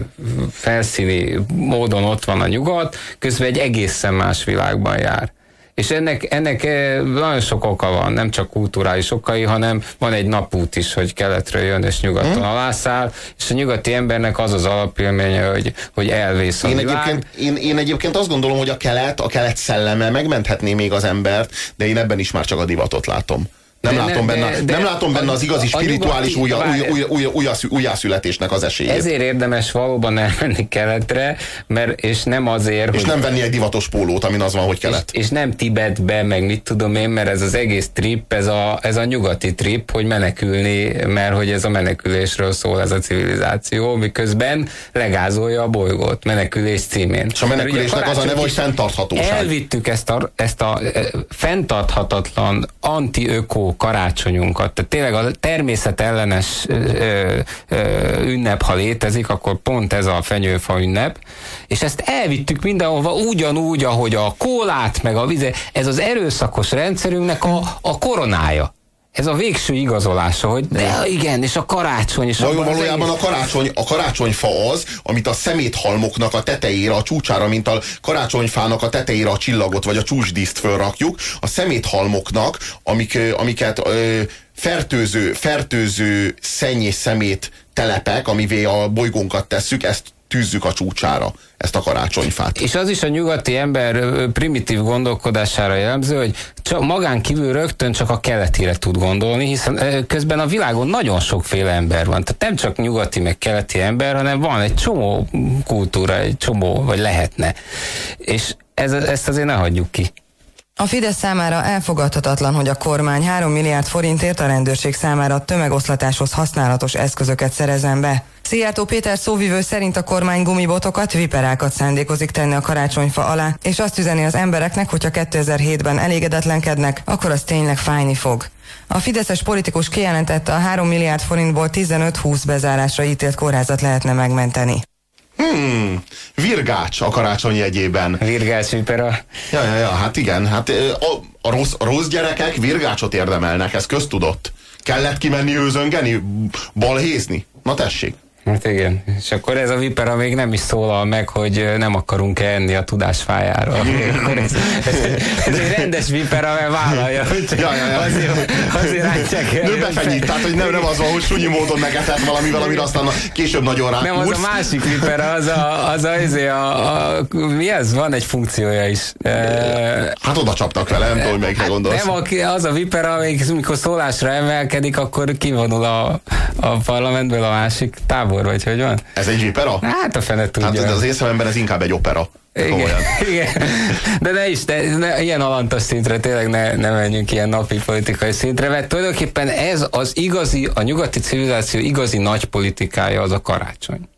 Speaker 3: felszíni módon ott van a nyugat, közben egy egészen más világban jár. És ennek, ennek eh, nagyon sok oka van, nem csak kulturális okai, hanem van egy napút is, hogy keletről jön és nyugaton hmm. alászáll, és a nyugati embernek az az alapélménye, hogy, hogy elvész a
Speaker 2: én egyébként, én, én egyébként azt gondolom, hogy a kelet, a kelet szelleme megmenthetné még az embert, de én ebben is már csak a divatot látom. Nem, de, látom, benne, de, de nem látom benne az igazi spirituális újjászületésnek az esélyét.
Speaker 3: Ezért érdemes valóban elmenni keletre, mert, és nem azért,
Speaker 2: És hogy, nem venni egy divatos pólót, amin az van, hogy kelet.
Speaker 3: És, és nem Tibetbe, meg mit tudom én, mert ez az egész trip, ez a, ez a nyugati trip, hogy menekülni, mert hogy ez a menekülésről szól ez a civilizáció, miközben legázolja a bolygót, menekülés címén.
Speaker 2: És a menekülésnek az a neve, hogy fenntarthatóság.
Speaker 3: Elvittük ezt a, ezt a e, fenntarthatatlan anti-öko karácsonyunkat. Tehát tényleg a természet ellenes ö, ö, ünnep, ha létezik, akkor pont ez a fenyőfa ünnep, és ezt elvittük mindenhova ugyanúgy, ahogy a kólát, meg a vize, ez az erőszakos rendszerünknek a, a koronája ez a végső igazolása, hogy de igen, és a karácsony. És
Speaker 2: Val- valójában a karácsony, a karácsonyfa az, amit a szeméthalmoknak a tetejére, a csúcsára, mint a karácsonyfának a tetejére a csillagot, vagy a csúcsdíszt fölrakjuk, a szeméthalmoknak, amik, amiket ö, fertőző, fertőző szenny és szemét telepek, amivé a bolygónkat tesszük, ezt tűzzük a csúcsára ezt a karácsonyfát.
Speaker 3: És az is a nyugati ember primitív gondolkodására jellemző, hogy csak magán kívül rögtön csak a keletire tud gondolni, hiszen közben a világon nagyon sokféle ember van. Tehát nem csak nyugati meg keleti ember, hanem van egy csomó kultúra, egy csomó, vagy lehetne. És ez, ezt azért ne hagyjuk ki.
Speaker 4: A Fidesz számára elfogadhatatlan, hogy a kormány 3 milliárd forintért a rendőrség számára tömegoszlatáshoz használatos eszközöket szerezen be. Szijjártó Péter szóvivő szerint a kormány gumibotokat, viperákat szándékozik tenni a karácsonyfa alá, és azt üzeni az embereknek, hogyha 2007-ben elégedetlenkednek, akkor az tényleg fájni fog. A Fideszes politikus kijelentette a 3 milliárd forintból 15-20 bezárásra ítélt kórházat lehetne megmenteni.
Speaker 2: Hmm, virgács a karácsony jegyében.
Speaker 3: Virgács vipera.
Speaker 2: Ja, ja, ja, hát igen, hát a, a, rossz, a rossz gyerekek virgácsot érdemelnek, ez köztudott. Kellett kimenni őzöngeni, balhézni? Na tessék.
Speaker 3: Hát igen, és akkor ez a vipera még nem is szólal meg, hogy nem akarunk -e enni a tudás fájára. akkor ez, ez, egy rendes vipera, mert vállalja, hogy ja, ja, ja. azért, azért rántják
Speaker 2: el. Befenyít, tehát hogy nem, nem az van, hogy sunyi módon megetett valamivel, amire aztán később nagyon rá
Speaker 3: Nem, az a másik vipera, az a, az a, az a, a, a, mi ez? Van egy funkciója is.
Speaker 2: Hát oda csaptak vele, nem tudom, hogy melyikre gondolsz.
Speaker 3: Nem, az a vipera, amikor szólásra emelkedik, akkor kivonul a, a parlamentből a másik távol tábor, vagy hogy van?
Speaker 2: Ez egy vipera?
Speaker 3: Hát a fene tudja.
Speaker 2: Hát az észrevemben ez inkább egy opera.
Speaker 3: Igen, igen. De ne is, de ne, ilyen alantas szintre tényleg ne, ne menjünk ilyen napi politikai szintre, mert tulajdonképpen ez az igazi, a nyugati civilizáció igazi nagy politikája az a karácsony.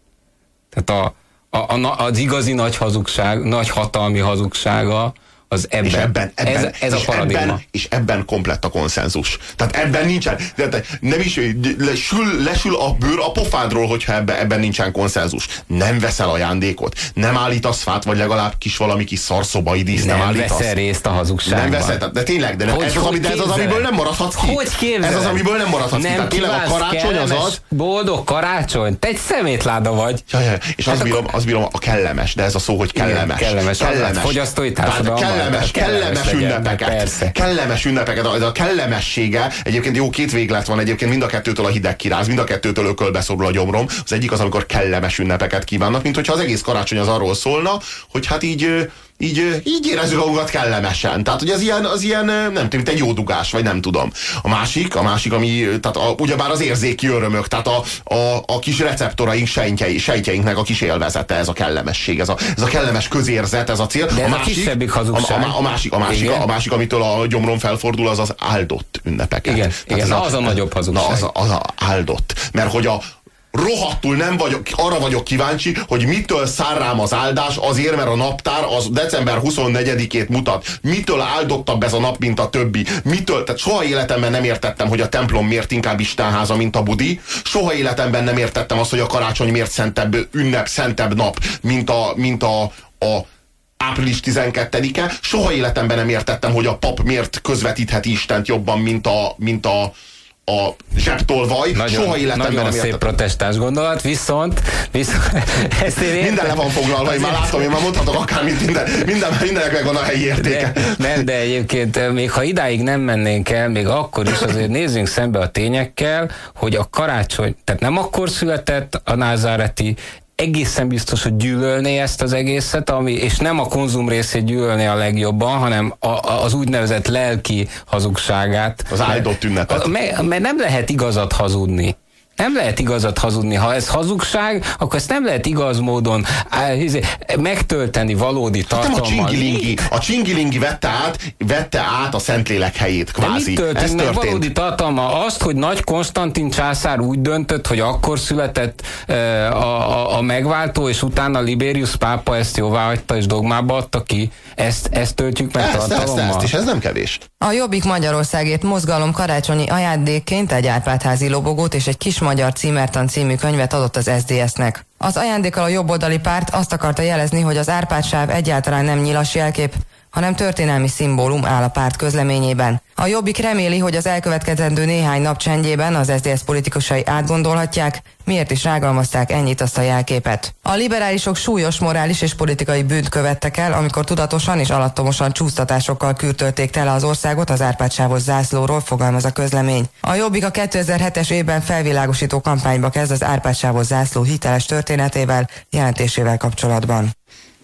Speaker 3: Tehát a, a, a, az igazi nagy hazugság, nagy hatalmi hazugsága, az ebben. És ebben, ebben ez, ez és a paradigma.
Speaker 2: Ebben, és ebben komplett a konszenzus. Tehát ebben nincsen, de nem is lesül, lesül a bőr a pofádról, hogyha ebben, ebben nincsen konszenzus. Nem veszel ajándékot, nem állítasz fát, vagy legalább kis valami kis szarszobai dísz nem, nem állítasz.
Speaker 3: veszel részt a hazugságban.
Speaker 2: Nem veszel, de tényleg, de nem, hogy, ez, az, ami, de ez az, amiből nem maradhatsz ki.
Speaker 3: Hogy képzeled?
Speaker 2: Ez az, amiből nem maradhatsz nem ki. Tehát tényleg a karácsony az az...
Speaker 3: Boldog karácsony, te egy szemétláda vagy.
Speaker 2: Ja, ja, és hát azt, bírom, azt bírom, a kellemes, de ez a szó, hogy kellemes.
Speaker 3: Igen, kellemes, kellemes. fogyasztói társadalom
Speaker 2: kellemes, kellemes ünnepeket. Persze. Kellemes ünnepeket. Ez a kellemessége, egyébként jó két véglet van egyébként mind a kettőtől a hideg kiráz, mind a kettőtől ökölbe szorul a gyomrom. Az egyik az, amikor kellemes ünnepeket kívánnak, mint hogyha az egész karácsony az arról szólna, hogy hát így így, így érezzük magunkat kellemesen. Tehát, hogy ez ilyen, az ilyen, nem tudom, mint egy jó dugás, vagy nem tudom. A másik, a másik, ami, tehát a, ugyebár az érzéki örömök, tehát a, a, a kis receptoraink sejtjei, sejtjeinknek a kis élvezete, ez a kellemesség, ez a, ez a kellemes közérzet, ez a cél.
Speaker 3: De ez
Speaker 2: a,
Speaker 3: másik, a hazugság.
Speaker 2: A, a, a, másik, a, másik, a, a másik, amitől a gyomron felfordul, az az áldott ünnepeket.
Speaker 3: Igen, igen az, a, az a nagyobb hazugság.
Speaker 2: Na, az a, az a áldott. Mert hogy a, rohadtul nem vagyok, arra vagyok kíváncsi, hogy mitől szár rám az áldás, azért, mert a naptár az december 24-ét mutat. Mitől áldottabb ez a nap, mint a többi? Mitől? Tehát soha életemben nem értettem, hogy a templom miért inkább Istenháza, mint a budi. Soha életemben nem értettem azt, hogy a karácsony miért szentebb ünnep, szentebb nap, mint a, mint a, a április 12-e. Soha életemben nem értettem, hogy a pap miért közvetítheti Istent jobban, mint a, mint a, a zsebtolvaj, nagyon, soha életemben
Speaker 3: nagyon nem szép értem. protestáns gondolat, viszont, viszont
Speaker 2: ezt én Minden le van foglalva, én már látom, én már mondhatok akármit, minden, minden, mindenek meg van a helyi értéke.
Speaker 3: De, nem, de egyébként eh, még ha idáig nem mennénk el, még akkor is azért nézzünk szembe a tényekkel, hogy a karácsony, tehát nem akkor született a názáreti egészen biztos, hogy gyűlölné ezt az egészet, ami, és nem a konzum részét gyűlölné a legjobban, hanem a, a, az úgynevezett lelki hazugságát.
Speaker 2: Az áldott ünnepet.
Speaker 3: Mert, mert nem lehet igazat hazudni. Nem lehet igazat hazudni. Ha ez hazugság, akkor ezt nem lehet igaz módon izé, megtölteni valódi tartalommal.
Speaker 2: Hát nem a csingilingi, a csingilingi vette át, vette át a Szentlélek helyét, kvázi.
Speaker 3: De mit ez meg valódi tartalma? Azt, hogy Nagy Konstantin császár úgy döntött, hogy akkor született a, a, a megváltó, és utána Liberius pápa ezt jóvá hagyta, és dogmába adta ki. Ezt, ezt töltjük meg ezt, tartalommal.
Speaker 2: Ezt, ezt, és ez nem kevés.
Speaker 4: A Jobbik Magyarországért mozgalom karácsonyi ajándékként egy árpátházi lobogót és egy kis magyar címertan című könyvet adott az SDS-nek. Az ajándékkal a jobboldali párt azt akarta jelezni, hogy az Árpád egyáltalán nem nyilas jelkép, hanem történelmi szimbólum áll a párt közleményében. A Jobbik reméli, hogy az elkövetkezendő néhány nap csendjében az SZDSZ politikusai átgondolhatják, miért is rágalmazták ennyit azt a jelképet. A liberálisok súlyos morális és politikai bűnt követtek el, amikor tudatosan és alattomosan csúsztatásokkal kürtölték tele az országot az Árpádsávos zászlóról, fogalmaz a közlemény. A Jobbik a 2007-es évben felvilágosító kampányba kezd az Árpádsávos zászló hiteles történetével, jelentésével kapcsolatban.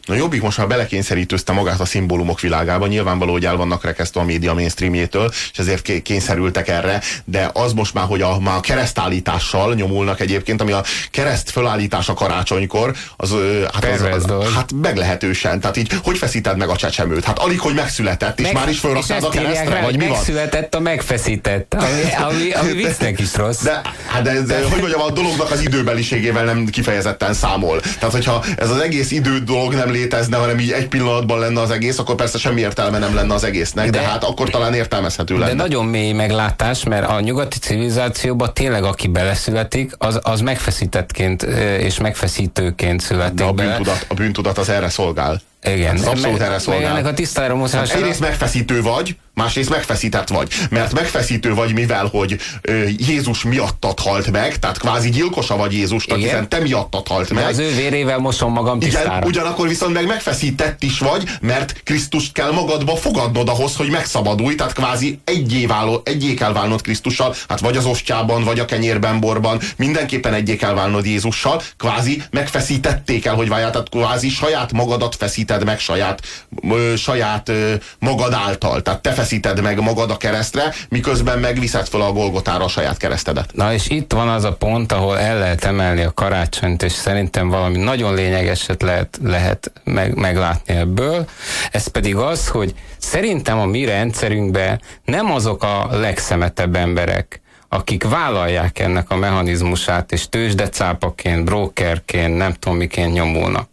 Speaker 2: A Jobbik most már belekényszerítőzte magát a szimbólumok világába, nyilvánvaló, hogy el vannak rekesztve a média mainstreamjétől, és ezért kényszerültek erre, de az most már, hogy a, már a keresztállítással nyomulnak egyébként, ami a kereszt fölállítása karácsonykor, az, hát, az, az, az, hát meglehetősen. Tehát így, hogy feszíted meg a csecsemőt? Hát alig, hogy megszületett, és meg, már is fölraktad a keresztre, rá, vagy mi
Speaker 3: van? Megszületett a megfeszített, ami, ami, ami viccnek is rossz.
Speaker 2: De, hát de, de, hogy mondjam, a dolognak az időbeliségével nem kifejezetten számol. Tehát, hogyha ez az egész idő dolog nem létezne, hanem így egy pillanatban lenne az egész, akkor persze semmi értelme nem lenne az egésznek, de, de hát akkor talán értelmezhető lenne.
Speaker 3: De nagyon mély meglátás, mert a nyugati civilizációban tényleg aki beleszületik, az, az megfeszítettként és megfeszítőként születik de
Speaker 2: a bűntudat, a bűntudat az erre szolgál.
Speaker 3: Igen.
Speaker 2: Ez abszolút erre szolgál.
Speaker 3: Ennek a tisztára hát
Speaker 2: egyrészt megfeszítő vagy, másrészt megfeszített vagy. Mert megfeszítő vagy, mivel, hogy ö, Jézus miattat halt meg, tehát kvázi gyilkosa vagy Jézusnak, Igen. hiszen te miattad halt
Speaker 3: De
Speaker 2: meg.
Speaker 3: az ő vérével mosom magam tisztára.
Speaker 2: Igen, ugyanakkor viszont meg megfeszített is vagy, mert Krisztust kell magadba fogadnod ahhoz, hogy megszabadulj, tehát kvázi egyé, váló, egyé kell válnod Krisztussal, hát vagy az ostjában, vagy a kenyérben, borban, mindenképpen egyé kell válnod Jézussal, kvázi megfeszítették el, hogy váljál, tehát kvázi saját magadat feszíted meg saját, ö, saját ö, magad által. Tehát te feszíted meg magad a keresztre, miközben megviszed fel a Golgotára a saját keresztedet.
Speaker 3: Na és itt van az a pont, ahol el lehet emelni a karácsonyt, és szerintem valami nagyon lényegeset lehet, lehet meg, meglátni ebből. Ez pedig az, hogy szerintem a mi rendszerünkben nem azok a legszemetebb emberek, akik vállalják ennek a mechanizmusát, és tőzsdecápaként, brokerként, nem tudom miként nyomulnak.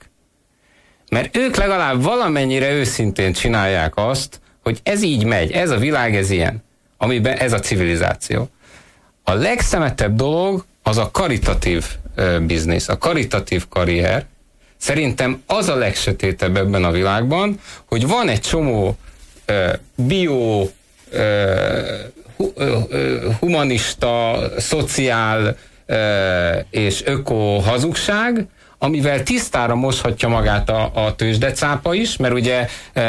Speaker 3: Mert ők legalább valamennyire őszintén csinálják azt, hogy ez így megy, ez a világ, ez ilyen, amiben ez a civilizáció. A legszemetebb dolog az a karitatív biznisz, a karitatív karrier. Szerintem az a legsötétebb ebben a világban, hogy van egy csomó uh, bio, uh, hu, uh, humanista, szociál uh, és öko hazugság, amivel tisztára moshatja magát a, a tőzsdecápa is, mert ugye e,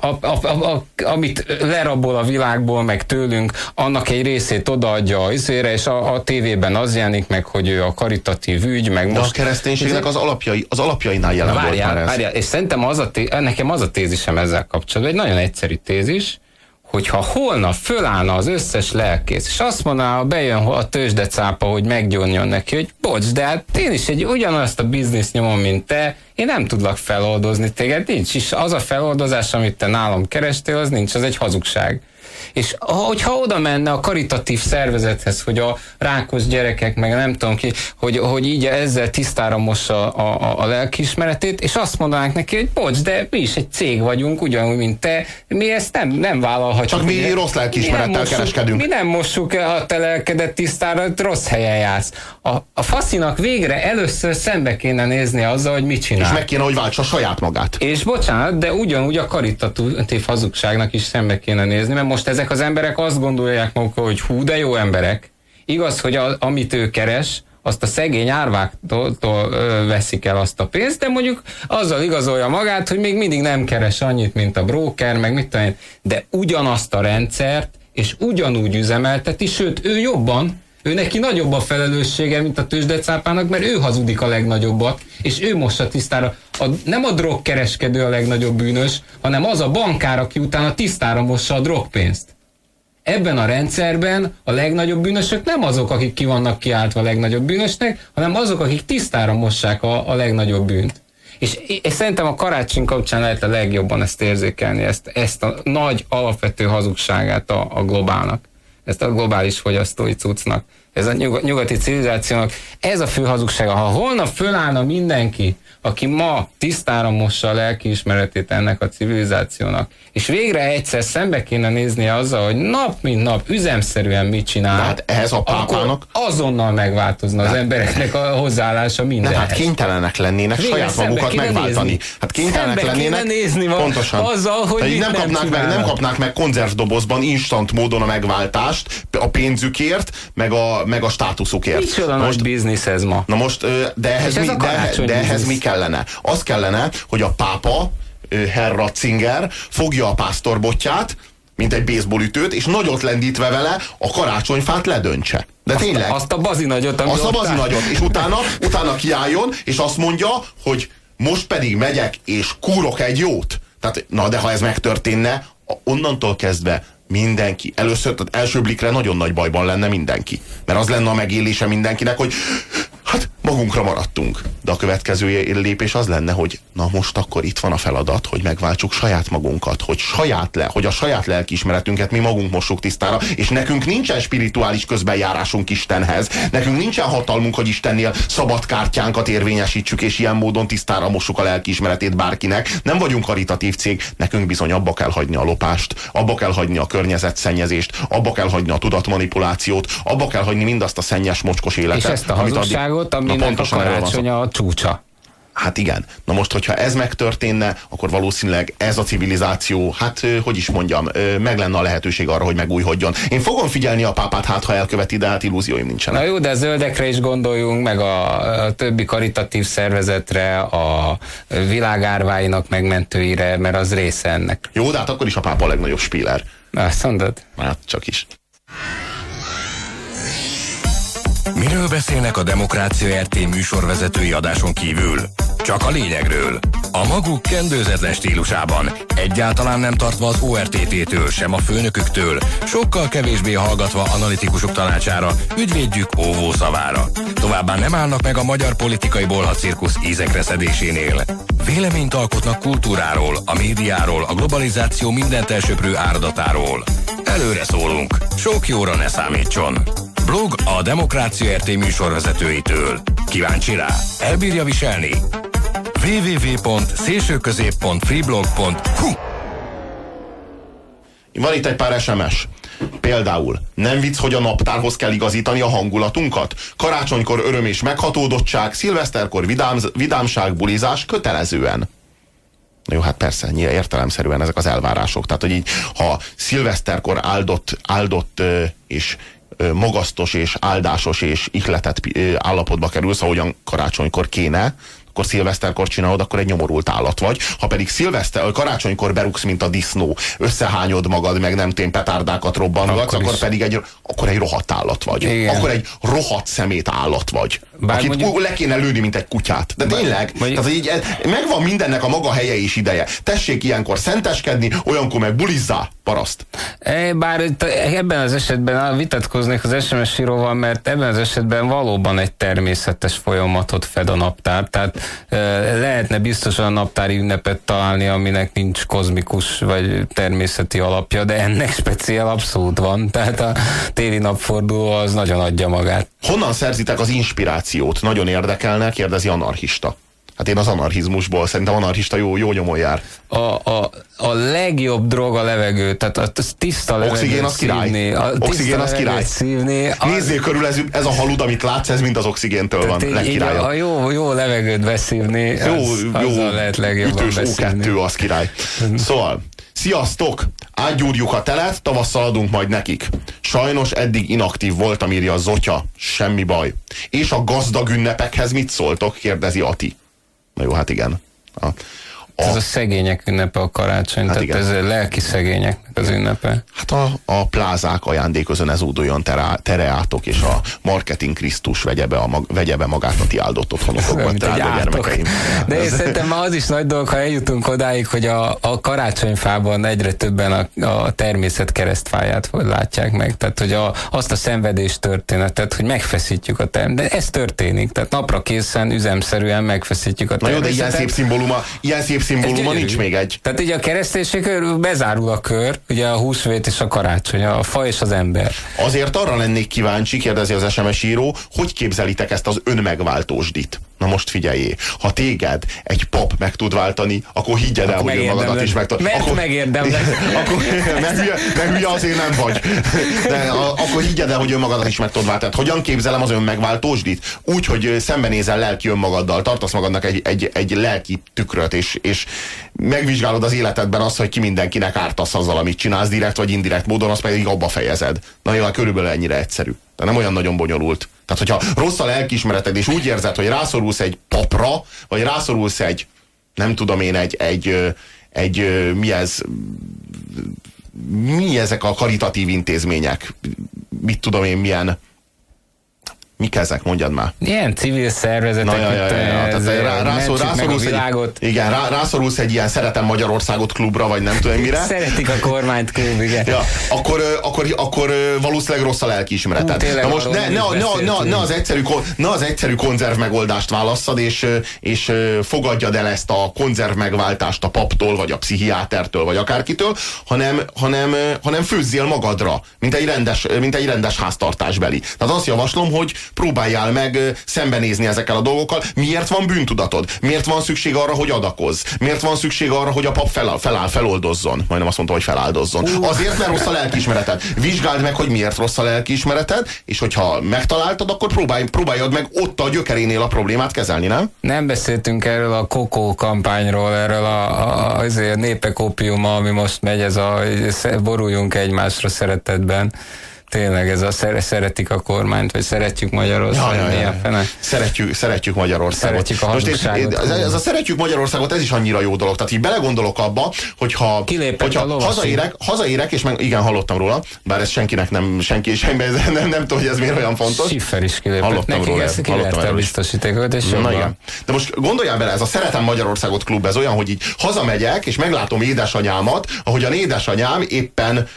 Speaker 3: a, a, a, a, amit lerabol a világból, meg tőlünk, annak egy részét odaadja az izére, és a, a tévében az jelenik meg, hogy ő a karitatív ügy, meg
Speaker 2: De most... a kereszténységnek az, alapjai, az alapjainál jelen várjál, volt már ez.
Speaker 3: Várjál, és szerintem az a té, nekem az a tézisem ezzel kapcsolatban, egy nagyon egyszerű tézis, hogyha holnap fölállna az összes lelkész, és azt mondaná, bejön a tőzsdecápa, hogy meggyónjon neki, hogy bocs, de hát én is egy ugyanazt a biznisz nyomom, mint te, én nem tudlak feloldozni téged, nincs is. Az a feloldozás, amit te nálam kerestél, az nincs, az egy hazugság. És hogyha oda menne a karitatív szervezethez, hogy a rákos gyerekek, meg nem tudom ki, hogy, hogy így ezzel tisztára mossa a, a, a lelkiismeretét, és azt mondanánk neki, hogy bocs, de mi is egy cég vagyunk, ugyanúgy, mint te, mi ezt nem, nem vállalhatjuk.
Speaker 2: Csak mi
Speaker 3: ugye?
Speaker 2: rossz lelkiismerettel kereskedünk.
Speaker 3: Mi nem mossuk a te lelkedet tisztára, rossz helyen jársz. A, a faszinak végre először szembe kéne nézni azzal, hogy mit csinál.
Speaker 2: És meg kéne, hogy váltsa saját magát.
Speaker 3: És bocsánat, de ugyanúgy a karitatív hazugságnak is szembe kéne nézni, mert most ezek az emberek azt gondolják maguk, hogy hú, de jó emberek. Igaz, hogy a, amit ő keres, azt a szegény árváktól veszik el azt a pénzt, de mondjuk azzal igazolja magát, hogy még mindig nem keres annyit, mint a broker, meg mit tudom de ugyanazt a rendszert, és ugyanúgy üzemelteti, sőt, ő jobban, ő neki nagyobb a felelőssége, mint a tőzsdecápának, mert ő hazudik a legnagyobbat, és ő mossa tisztára. A, nem a drogkereskedő a legnagyobb bűnös, hanem az a bankár, aki utána tisztára mossa a drogpénzt ebben a rendszerben a legnagyobb bűnösök nem azok, akik ki vannak kiáltva a legnagyobb bűnösnek, hanem azok, akik tisztára mossák a, a legnagyobb bűnt. És, és szerintem a karácsony kapcsán lehet a legjobban ezt érzékelni, ezt, ezt a nagy alapvető hazugságát a, a globálnak, ezt a globális fogyasztói cuccnak, ez a nyugati civilizációnak, ez a fő hazugsága. Ha holnap fölállna mindenki, aki ma tisztára mossa a lelkiismeretét ennek a civilizációnak, és végre egyszer szembe kéne nézni azzal, hogy nap mint nap üzemszerűen mit csinál, De
Speaker 2: hát ehhez a pápának
Speaker 3: azonnal megváltozna az embereknek a hozzáállása mindenhez.
Speaker 2: Nem, hát kénytelenek lennének végre saját magukat megváltani. Nézni. Hát kénytelenek szembe lennének
Speaker 3: nézni
Speaker 2: pontosan.
Speaker 3: azzal, hogy
Speaker 2: nem,
Speaker 3: nem,
Speaker 2: kapnák meg, nem kapnák meg konzervdobozban instant módon a megváltást a pénzükért, meg a, meg a státuszukért.
Speaker 3: Micsoda most, nagy biznisz ez ma.
Speaker 2: Na most, de ehhez, mi, de, de ehhez mi kellene? Az kellene, hogy a pápa, Herr Ratzinger fogja a pásztorbotját, mint egy baseballütőt, és nagyot lendítve vele a karácsonyfát ledöntse. De
Speaker 3: azt
Speaker 2: tényleg.
Speaker 3: Azt a bazinagyot,
Speaker 2: Azt a bazinagyot, és utána, utána kiálljon, és azt mondja, hogy most pedig megyek és kúrok egy jót. Tehát, na de ha ez megtörténne, onnantól kezdve mindenki, először, tehát első blikre nagyon nagy bajban lenne mindenki. Mert az lenne a megélése mindenkinek, hogy hát magunkra maradtunk. De a következő lépés az lenne, hogy na most akkor itt van a feladat, hogy megváltsuk saját magunkat, hogy saját le, hogy a saját lelkiismeretünket mi magunk mossuk tisztára, és nekünk nincsen spirituális közbenjárásunk Istenhez, nekünk nincsen hatalmunk, hogy Istennél szabad kártyánkat érvényesítsük, és ilyen módon tisztára mossuk a lelkiismeretét bárkinek. Nem vagyunk karitatív cég, nekünk bizony abba kell hagyni a lopást, abba kell hagyni a környezetszennyezést, abba kell hagyni a tudatmanipulációt, abba kell hagyni mindazt a szennyes, mocskos életet. És
Speaker 3: ezt a hazugságot, aminek a karácsony a csúcsa.
Speaker 2: Hát igen. Na most, hogyha ez megtörténne, akkor valószínűleg ez a civilizáció, hát hogy is mondjam, meg lenne a lehetőség arra, hogy megújhodjon. Én fogom figyelni a pápát, hát ha elköveti, de hát illúzióim nincsenek.
Speaker 3: Na jó, de a zöldekre is gondoljunk, meg a, a többi karitatív szervezetre, a világárváinak megmentőire, mert az része ennek.
Speaker 2: Jó, de hát akkor is a pápa a legnagyobb spíler.
Speaker 3: Na, azt mondod?
Speaker 2: Hát csak is.
Speaker 1: Miről beszélnek a Demokrácia RT műsorvezetői adáson kívül? Csak a lényegről. A maguk kendőzetlen stílusában, egyáltalán nem tartva az ORTT-től, sem a főnöküktől, sokkal kevésbé hallgatva analitikusok tanácsára, ügyvédjük óvó szavára. Továbbá nem állnak meg a magyar politikai bolhacirkusz ízekre szedésénél. Véleményt alkotnak kultúráról, a médiáról, a globalizáció mindent elsöprő áradatáról. Előre szólunk, sok jóra ne számítson. Blog a Demokrácia RT műsorvezetőitől. Kíváncsi rá? Elbírja viselni? www.szélsőközép.freeblog.hu
Speaker 2: Van itt egy pár SMS. Például, nem vicc, hogy a naptárhoz kell igazítani a hangulatunkat? Karácsonykor öröm és meghatódottság, szilveszterkor vidám, vidámság, bulizás kötelezően. Na jó, hát persze, nyilván értelemszerűen ezek az elvárások. Tehát, hogy így, ha szilveszterkor áldott, áldott és magasztos és áldásos és ihletett állapotba kerülsz, ahogyan karácsonykor kéne, akkor szilveszterkor csinálod, akkor egy nyomorult állat vagy. Ha pedig szilveszter, karácsonykor berúgsz, mint a disznó, összehányod magad, meg nem tém petárdákat robbangatsz, akkor, akkor pedig egy, akkor egy rohadt állat vagy. Igen. Akkor egy rohadt szemét állat vagy. Bár akit mondjuk... le kéne lőni, mint egy kutyát. De tényleg, Bár... tehát így, megvan mindennek a maga helye és ideje. Tessék ilyenkor szenteskedni, olyankor meg bulizzá, paraszt.
Speaker 3: E, bár ebben az esetben vitatkoznék az SMS íróval, mert ebben az esetben valóban egy természetes folyamatot fed a naptár. Tehát lehetne biztosan naptári ünnepet találni, aminek nincs kozmikus vagy természeti alapja, de ennek speciál abszolút van. Tehát a téli napforduló az nagyon adja magát.
Speaker 2: Honnan szerzitek az inspirációt? Nagyon érdekelne, kérdezi anarchista. Hát én az anarchizmusból szerintem anarchista jó, jó nyomon jár.
Speaker 3: A, a, a legjobb drog a levegő, tehát a tiszta levegő
Speaker 2: Oxigén az király. Szívni, a oxigén az király. Szívni, a... Nézzél körül, ez, ez a halud, amit látsz, ez mind az oxigéntől van.
Speaker 3: Legkirályabb. A jó, jó levegőt beszívni, jó, az, jó, lehet legjobban ütős
Speaker 2: beszívni. O2 az király. Szóval, sziasztok! Átgyúrjuk a telet, tavasszal adunk majd nekik. Sajnos eddig inaktív voltam, írja Zotya. Semmi baj. És a gazdag ünnepekhez mit szóltok? kérdezi Ati. Na jó, hát igen. A,
Speaker 3: a, ez a szegények ünnepe a karácsony, hát tehát igen. ez a lelki szegényeknek az ünnepe.
Speaker 2: Hát a, a plázák ajándékozon ez úduljon tereátok, és a marketing Krisztus vegye be, a mag, vegye be magát a ti áldott otthonokokban, drága gyermekeim.
Speaker 3: De én szerintem ma az is nagy dolog, ha eljutunk odáig, hogy a, a karácsonyfában egyre többen a, a természet keresztfáját látják meg. Tehát, hogy a, azt a szenvedés történetet, hogy megfeszítjük a természetet. De ez történik. Tehát napra készen, üzemszerűen megfeszítjük a természetet.
Speaker 2: Na jó, de ilyen szép szimbóluma, ilyen szép szimbóluma nincs még egy.
Speaker 3: Tehát így a kereszténység bezárul a kör, ugye a húsvét és a karácsony, a fa és az ember.
Speaker 2: Azért arra lennék kíváncsi, kérdezi az SMS író, hogy képzelitek ezt az önmegváltósdit? Na most figyeljé, ha téged egy pap meg tud váltani, akkor higgyed el, hogy önmagadat is meg tud.
Speaker 3: Mert
Speaker 2: akkor,
Speaker 3: megérdemlek.
Speaker 2: akkor, mert, hülye, mert hülye azért nem vagy. De a, akkor higgyed el, hogy önmagadat is meg tud váltani. Hogyan képzelem az önmegváltósdit? Úgy, hogy szembenézel lelki önmagaddal, tartasz magadnak egy, egy, egy lelki tükröt, és, és megvizsgálod az életedben azt, hogy ki mindenkinek ártasz azzal, amit csinálsz, direkt vagy indirekt módon, azt pedig abba fejezed. Na nyilván körülbelül ennyire egyszerű. De nem olyan nagyon bonyolult. Tehát, hogyha rossz a lelkismereted, és úgy érzed, hogy rászorulsz egy papra, vagy rászorulsz egy, nem tudom én, egy, egy, egy, egy mi ez, mi ezek a karitatív intézmények, mit tudom én, milyen Mik ezek, mondjad már.
Speaker 3: Ilyen civil szervezetek,
Speaker 2: Na, ja, ja, ja, ja.
Speaker 3: ez,
Speaker 2: Tehát rá, rászor, rászorulsz,
Speaker 3: világot.
Speaker 2: egy, igen, rá, rászorulsz egy ilyen Szeretem Magyarországot klubra, vagy nem tudom mire.
Speaker 3: Szeretik a kormányt klub, igen.
Speaker 2: Ja, akkor, akkor, akkor valószínűleg rossz a lelkiismereted.
Speaker 3: Hú,
Speaker 2: Na most ne, ne, ne, ne, ne, az egyszerű, ne az egyszerű konzerv megoldást válasszad, és, és fogadjad el ezt a konzerv megváltást a paptól, vagy a pszichiátertől, vagy akárkitől, hanem, hanem, hanem főzzél magadra, mint egy rendes, mint egy rendes háztartásbeli. Tehát azt javaslom, hogy próbáljál meg szembenézni ezekkel a dolgokkal. Miért van bűntudatod? Miért van szükség arra, hogy adakoz? Miért van szükség arra, hogy a pap feláll, feláll feloldozzon? Majdnem azt mondta, hogy feláldozzon. Azért, mert rossz a lelkiismereted. Vizsgáld meg, hogy miért rossz a lelkiismereted, és hogyha megtaláltad, akkor próbálj, próbáljad meg ott a gyökerénél a problémát kezelni, nem?
Speaker 3: Nem beszéltünk erről a Kokó kampányról, erről a, a, a, a népek opiuma, ami most megy, ez a boruljunk egymásra szeretetben tényleg ez a szeretik a kormányt, vagy szeretjük Magyarországot. Ja, ja, ja.
Speaker 2: Szeretjük, szeretjük Magyarországot.
Speaker 3: Szeretjük a Most ez,
Speaker 2: ez, a szeretjük Magyarországot, ez is annyira jó dolog. Tehát így belegondolok abba, hogyha, hogyha a hazaérek, hazaérek, és meg, igen, hallottam róla, bár ez senkinek nem, senki, semmi, nem, nem, nem tudom, hogy ez miért olyan fontos.
Speaker 3: Schiffer is kilépett. Hallottam Neki róla. Ezt hallottam a biztosítékot, és
Speaker 2: Na, igen. De most gondoljál bele, ez a Szeretem Magyarországot klub, ez olyan, hogy így hazamegyek, és meglátom édesanyámat, ahogyan édesanyám éppen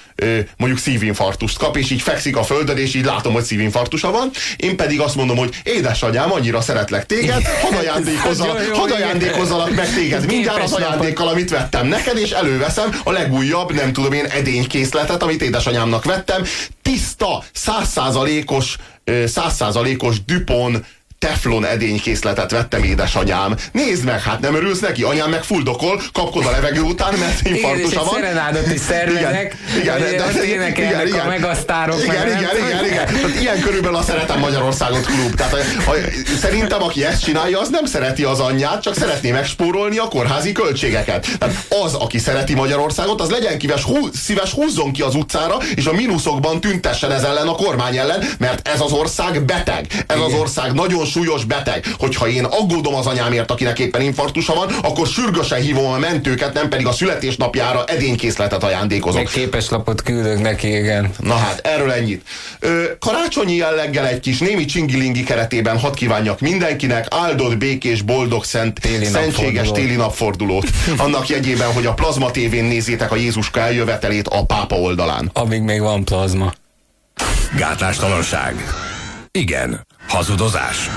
Speaker 2: mondjuk szívinfarktust kap, és így fekszik a földön, és így látom, hogy szívinfarktusa van. Én pedig azt mondom, hogy édesanyám, annyira szeretlek téged, hadd, ajándékozzal, hadd ajándékozzalak meg téged mindjárt az ajándékkal, amit vettem neked, és előveszem a legújabb, nem tudom én, edénykészletet, amit édesanyámnak vettem. Tiszta, százszázalékos, százszázalékos Dupont teflon edénykészletet vettem édesanyám. Nézd meg, hát nem örülsz neki? Anyám meg fuldokol, kapkod a levegő után, mert infarktusa van.
Speaker 3: Igen, is szervezek, igen, igen, de, de, igen, igen, a megasztárok.
Speaker 2: Igen, igen, igen, igen, igen. Tehát ilyen körülbelül a Szeretem Magyarországot klub. Tehát a, a, szerintem, aki ezt csinálja, az nem szereti az anyját, csak szeretné megspórolni a kórházi költségeket. Tehát az, aki szereti Magyarországot, az legyen kíves, hú, szíves húzzon ki az utcára, és a mínuszokban tüntessen ez ellen a kormány ellen, mert ez az ország beteg. Ez igen. az ország nagyon súlyos beteg. Hogyha én aggódom az anyámért, akinek éppen infarktusa van, akkor sürgősen hívom a mentőket, nem pedig a születésnapjára edénykészletet ajándékozom.
Speaker 3: Egy képeslapot küldök neki, igen.
Speaker 2: Na hát, erről ennyit. Ö, karácsonyi jelleggel egy kis némi csingilingi keretében hadd kívánjak mindenkinek áldott, békés, boldog, szent, téli szentséges napfordulót. téli napfordulót. Annak jegyében, hogy a plazma tévén nézzétek a Jézuska eljövetelét a pápa oldalán.
Speaker 3: Amíg még van plazma.
Speaker 1: Gátlástalanság. Igen. Hazudozás.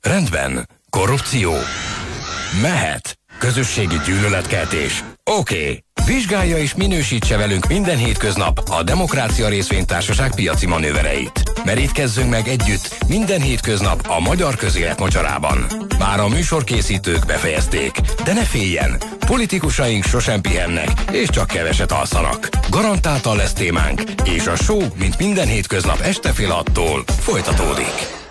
Speaker 1: Rendben. Korrupció. Mehet. Közösségi gyűlöletkeltés. Oké. Okay. Vizsgálja és minősítse velünk minden hétköznap a Demokrácia Részvénytársaság piaci manővereit. Merítkezzünk meg együtt minden hétköznap a magyar közélet mocsarában. Már a műsorkészítők befejezték, de ne féljen, politikusaink sosem pihennek, és csak keveset alszanak. Garantáltan lesz témánk, és a show, mint minden hétköznap este fél attól folytatódik.